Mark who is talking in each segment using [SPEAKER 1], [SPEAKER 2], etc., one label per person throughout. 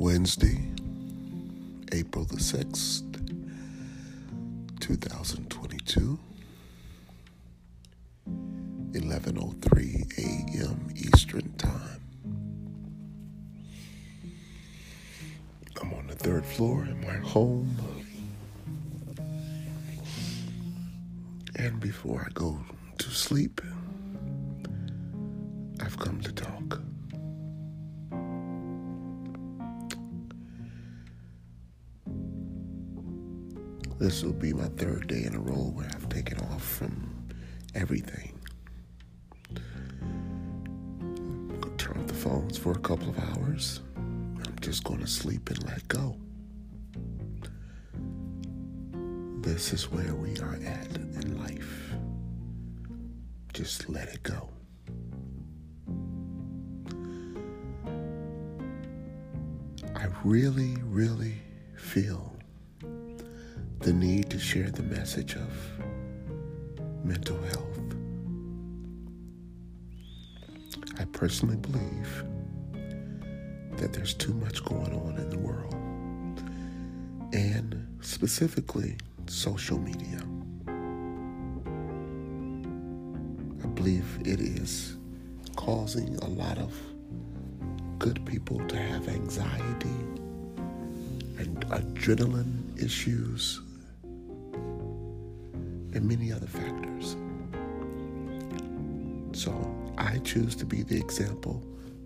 [SPEAKER 1] Wednesday, April the 6th, 2022, 11.03 a.m. Eastern Time. I'm on the third floor in my home. And before I go to sleep, I've come to This will be my third day in a row where I've taken off from everything. I'm gonna turn off the phones for a couple of hours. I'm just going to sleep and let go. This is where we are at in life. Just let it go. I really, really feel the need to share the message of mental health. I personally believe that there's too much going on in the world, and specifically social media. I believe it is causing a lot of good people to have anxiety and adrenaline issues and many other factors. So I choose to be the example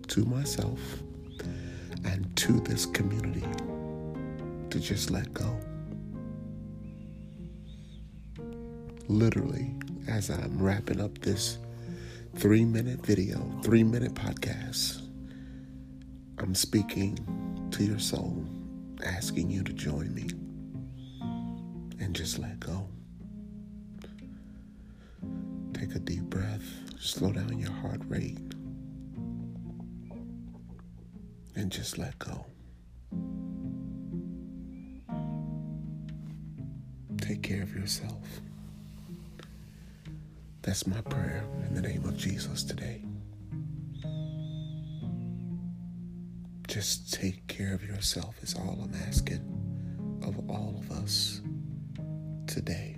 [SPEAKER 1] to myself and to this community to just let go. Literally, as I'm wrapping up this three minute video, three minute podcast, I'm speaking to your soul, asking you to join me and just let go. Take a deep breath, slow down your heart rate, and just let go. Take care of yourself. That's my prayer in the name of Jesus today. Just take care of yourself, is all I'm asking of all of us today.